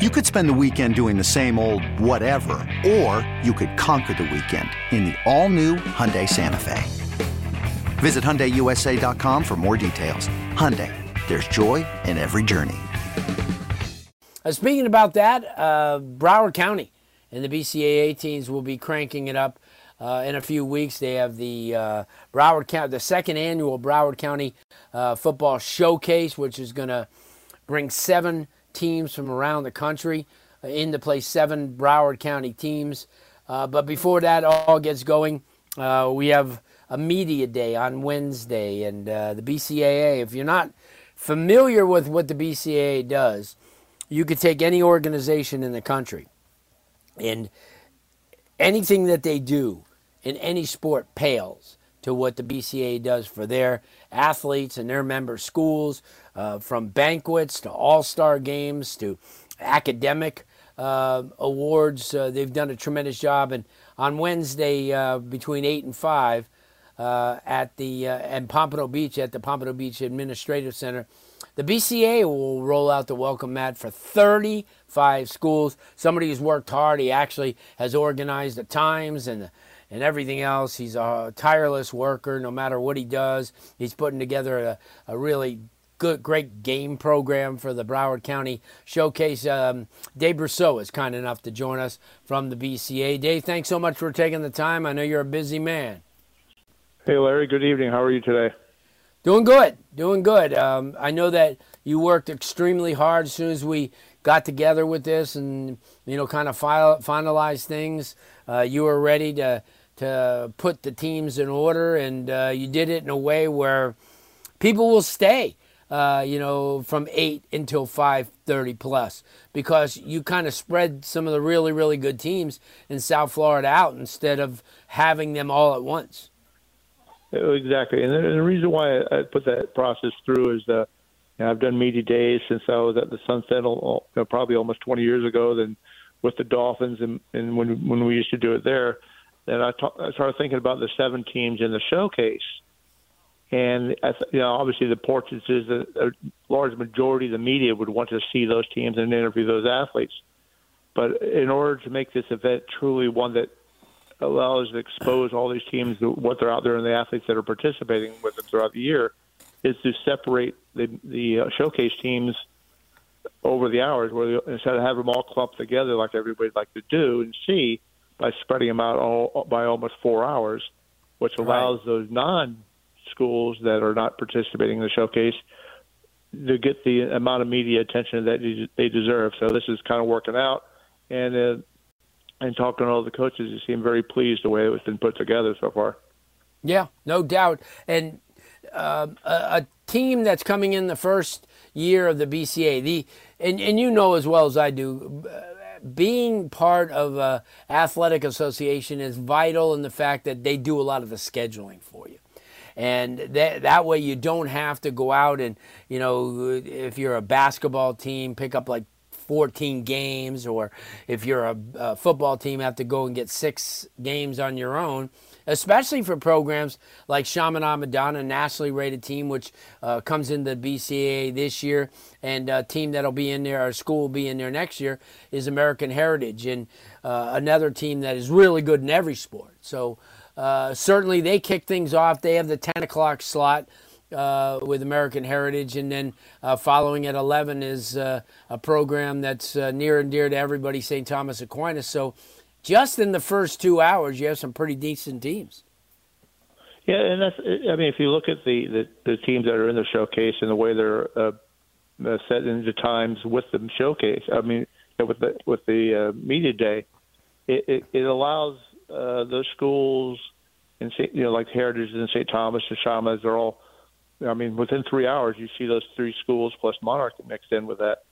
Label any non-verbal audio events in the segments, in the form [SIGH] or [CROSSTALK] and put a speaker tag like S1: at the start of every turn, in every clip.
S1: You could spend the weekend doing the same old whatever, or you could conquer the weekend in the all-new Hyundai Santa Fe. Visit HyundaiUSA.com for more details. Hyundai, there's joy in every journey.
S2: Uh, speaking about that, uh, Broward County and the BCAA teams will be cranking it up uh, in a few weeks. They have the uh, Broward County, the second annual Broward County uh, Football Showcase, which is going to bring seven teams from around the country uh, in to play seven Broward County teams. Uh, but before that all gets going, uh, we have a media day on Wednesday, and the BCAA. If you're not familiar with what the BCAA does, you could take any organization in the country and anything that they do in any sport pales to what the BCA does for their athletes and their member schools, uh, from banquets to all star games to academic uh, awards. Uh, they've done a tremendous job. And on Wednesday, uh, between 8 and 5, uh, at the uh, and Pompano Beach at the Pompano Beach Administrative Center, the BCA will roll out the welcome mat for 35 schools. Somebody who's worked hard. He actually has organized the times and the and everything else. He's a tireless worker no matter what he does. He's putting together a, a really good, great game program for the Broward County Showcase. Um, Dave Brousseau is kind enough to join us from the BCA. Dave, thanks so much for taking the time. I know you're a busy man.
S3: Hey, Larry. Good evening. How are you today?
S2: Doing good. Doing good. Um, I know that you worked extremely hard as soon as we got together with this and, you know, kind of file, finalized things. Uh, you were ready to to put the teams in order, and uh, you did it in a way where people will stay. Uh, you know, from eight until five thirty plus, because you kind of spread some of the really, really good teams in South Florida out instead of having them all at once.
S3: Exactly, and the reason why I put that process through is that you know, I've done media days since I was at the Sun Sentinel, you know, probably almost 20 years ago. Then with the Dolphins, and, and when when we used to do it there, then I, ta- I started thinking about the seven teams in the showcase. And you know, obviously, the portraits is a, a large majority of the media would want to see those teams and interview those athletes. But in order to make this event truly one that allows to expose all these teams, what they're out there, and the athletes that are participating with them throughout the year, is to separate the the uh, showcase teams over the hours, where they, instead of having them all clumped together like everybody'd like to do and see, by spreading them out all, by almost four hours, which allows right. those non schools that are not participating in the showcase to get the amount of media attention that they deserve. So this is kind of working out, and uh, and talking to all the coaches, they seem very pleased the way it's been put together so far.
S2: Yeah, no doubt, and uh, a, a team that's coming in the first year of the BCA, the and and you know as well as I do being part of a athletic association is vital in the fact that they do a lot of the scheduling for you. And that, that way you don't have to go out and you know if you're a basketball team pick up like 14 games or if you're a, a football team have to go and get six games on your own especially for programs like Chaminade Madonna, nationally rated team, which uh, comes into the BCA this year, and a team that'll be in there, our school will be in there next year, is American Heritage, and uh, another team that is really good in every sport. So uh, certainly they kick things off. They have the 10 o'clock slot. Uh, with American Heritage, and then uh, following at 11 is uh, a program that's uh, near and dear to everybody, St. Thomas Aquinas. So just in the first two hours, you have some pretty decent teams.
S3: Yeah, and that's. I mean, if you look at the the, the teams that are in the showcase and the way they're uh, uh set into times with the showcase, I mean, with the with the uh, media day, it, it, it allows uh, those schools in you know like Heritage and St. Thomas and Shamas, they're all. I mean, within three hours, you see those three schools plus Monarch mixed in with that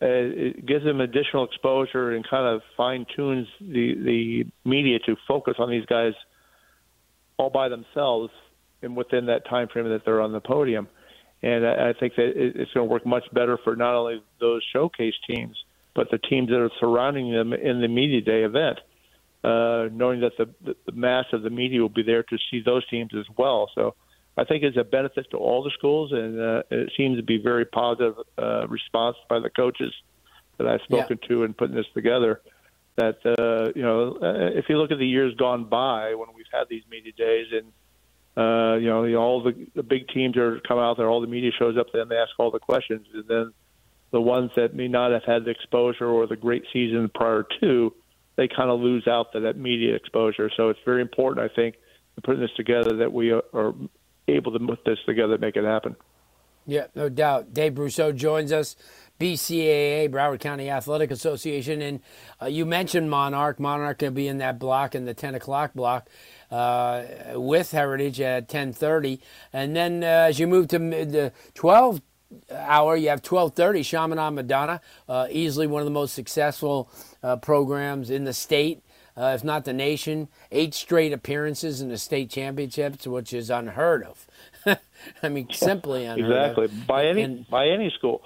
S3: it gives them additional exposure and kind of fine tunes the the media to focus on these guys all by themselves and within that time frame that they're on the podium. And I, I think that it's going to work much better for not only those showcase teams, but the teams that are surrounding them in the media day event, uh, knowing that the, the mass of the media will be there to see those teams as well. So I think it's a benefit to all the schools, and uh, it seems to be very positive uh, response by the coaches that I've spoken yeah. to in putting this together. That uh, you know, uh, if you look at the years gone by when we've had these media days and uh, you know, all the, the big teams are come out there, all the media shows up, then they ask all the questions, and then the ones that may not have had the exposure or the great season prior to, they kind of lose out to that media exposure. So it's very important, I think, in putting this together that we are, are able to put this together to make it happen.
S2: Yeah, no doubt. Dave Brousseau joins us, BCAA, Broward County Athletic Association. And uh, you mentioned Monarch. Monarch can be in that block, in the 10 o'clock block uh, with Heritage at 10:30, and then uh, as you move to the 12 hour, you have 12:30 Chaminade Madonna, uh, easily one of the most successful uh, programs in the state. Uh, if not the nation, eight straight appearances in the state championships, which is unheard of. [LAUGHS] I mean, simply unheard
S3: exactly. of. Exactly by any and, by any school.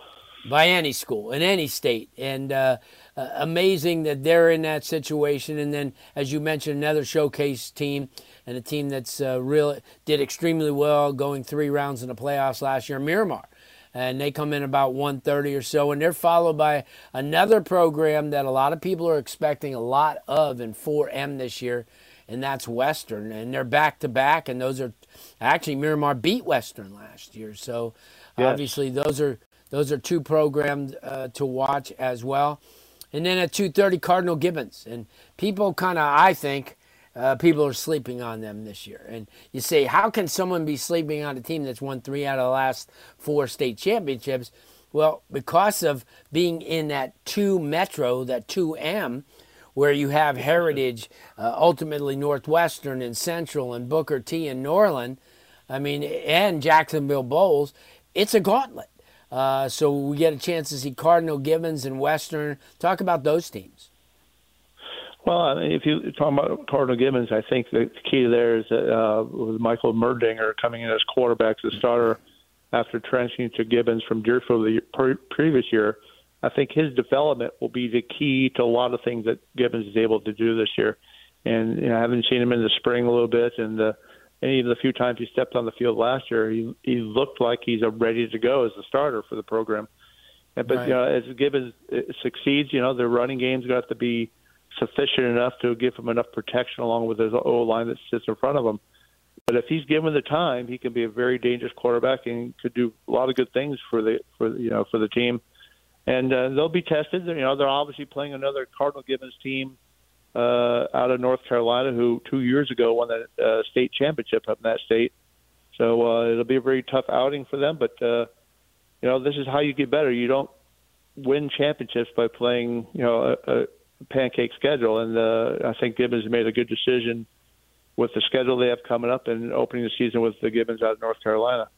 S2: By any school in any state, and uh, uh, amazing that they're in that situation. And then, as you mentioned, another showcase team and a team that's uh, real did extremely well, going three rounds in the playoffs last year, Miramar. And they come in about 130 or so, and they're followed by another program that a lot of people are expecting a lot of in 4M this year, and that's Western. And they're back to back, and those are actually Miramar beat Western last year. So yes. obviously, those are those are two programs uh, to watch as well. And then at 2:30, Cardinal Gibbons, and people kind of, I think, uh, people are sleeping on them this year. And you say, how can someone be sleeping on a team that's won three out of the last four state championships? Well, because of being in that two metro, that 2M, where you have Heritage, uh, ultimately Northwestern and Central and Booker T and Norland, I mean, and Jacksonville Bolles, it's a gauntlet. Uh, so we get a chance to see Cardinal Gibbons and Western. Talk about those teams.
S3: Well, I mean, if you talk about Cardinal Gibbons, I think the key there is uh, with Michael Merdinger coming in as quarterback, the starter after transitioning to Gibbons from Deerfield the year, previous year. I think his development will be the key to a lot of things that Gibbons is able to do this year. And you know, I haven't seen him in the spring a little bit, and uh, any of the few times he stepped on the field last year, he he looked like he's ready to go as a starter for the program. But right. you know, as Gibbons uh, succeeds, you know, the running game's got to be sufficient enough to give him enough protection along with his O line that sits in front of him. But if he's given the time, he can be a very dangerous quarterback and could do a lot of good things for the for you know for the team. And uh, they'll be tested. You know, they're obviously playing another Cardinal Gibbons team uh, out of North Carolina, who two years ago won the uh, state championship up in that state. So uh, it'll be a very tough outing for them. But uh, you know, this is how you get better. You don't win championships by playing you know a, a pancake schedule, and uh, I think Gibbons made a good decision with the schedule they have coming up and opening the season with the Gibbons out of North Carolina.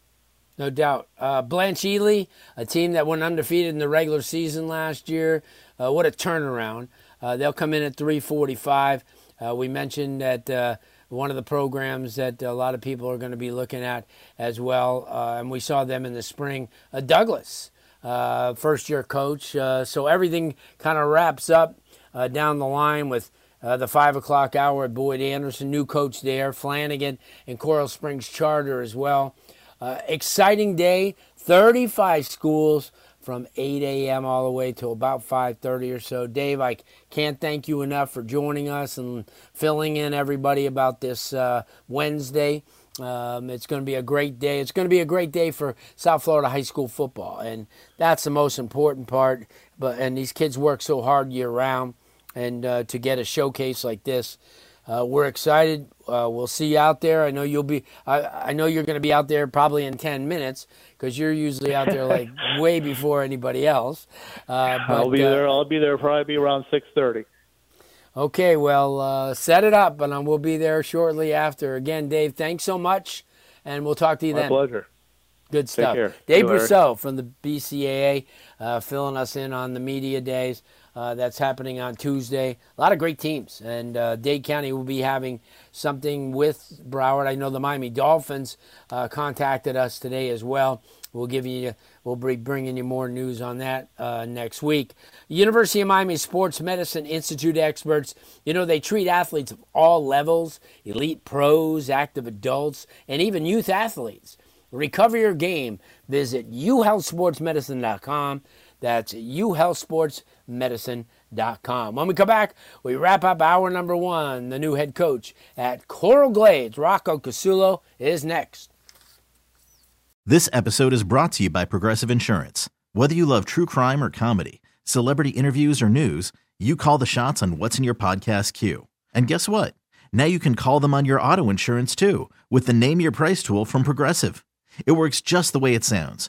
S2: No doubt. Uh, Blanche Ely, a team that went undefeated in the regular season last year. Uh, what a turnaround. Uh, they'll come in at 345. Uh, we mentioned that uh, one of the programs that a lot of people are going to be looking at as well, uh, and we saw them in the spring. Douglas, first year coach. so everything kind of wraps up uh, down the line with uh, the five o'clock hour at Boyd Anderson, new coach there, Flanagan and Coral Springs Charter as well. Uh, exciting day, 35 schools from 8 a.m. all the way to about 5:30 or so. Dave, I can't thank you enough for joining us and filling in everybody about this uh, Wednesday. Um, it's going to be a great day. It's going to be a great day for South Florida high school football, and that's the most important part. But and these kids work so hard year round and uh, to get a showcase like this. Uh, we're excited. Uh, we'll see you out there. I know you'll be. I, I know you're going to be out there probably in ten minutes because you're usually out there like [LAUGHS] way before anybody else.
S3: Uh, but, I'll be uh, there. I'll be there probably be around six thirty.
S2: Okay, well, uh, set it up, and we'll be there shortly after. Again, Dave, thanks so much, and we'll talk to you
S3: My
S2: then.
S3: pleasure.
S2: Good stuff. Dave. Brousseau from the BCAA uh, filling us in on the media days. Uh, that's happening on Tuesday. A lot of great teams, and uh, Dade County will be having something with Broward. I know the Miami Dolphins uh, contacted us today as well. We'll give you, we'll be bringing you more news on that uh, next week. University of Miami Sports Medicine Institute experts, you know, they treat athletes of all levels, elite pros, active adults, and even youth athletes. Recover your game. Visit uhealthsportsmedicine.com. That's uhealthsportsmedicine.com. When we come back, we wrap up hour number one. The new head coach at Coral Glades, Rocco Casulo, is next.
S4: This episode is brought to you by Progressive Insurance. Whether you love true crime or comedy, celebrity interviews or news, you call the shots on what's in your podcast queue. And guess what? Now you can call them on your auto insurance too with the Name Your Price tool from Progressive. It works just the way it sounds.